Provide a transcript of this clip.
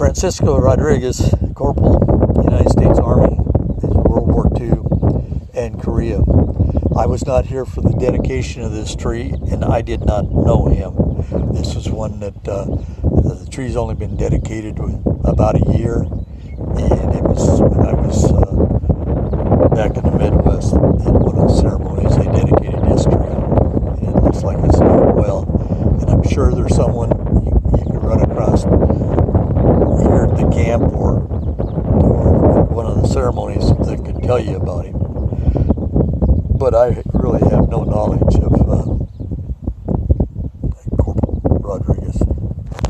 Francisco Rodriguez, Corporal, United States Army, in World War II and Korea. I was not here for the dedication of this tree, and I did not know him. This was one that uh, the tree's only been dedicated about a year, and it was when I was uh, back in the Midwest at one of the ceremonies they dedicated this tree, and it looks like it's doing well. And I'm sure there's someone you, you can run across here at the camp or, or one of the ceremonies that could tell you about him. But I really have no knowledge of uh,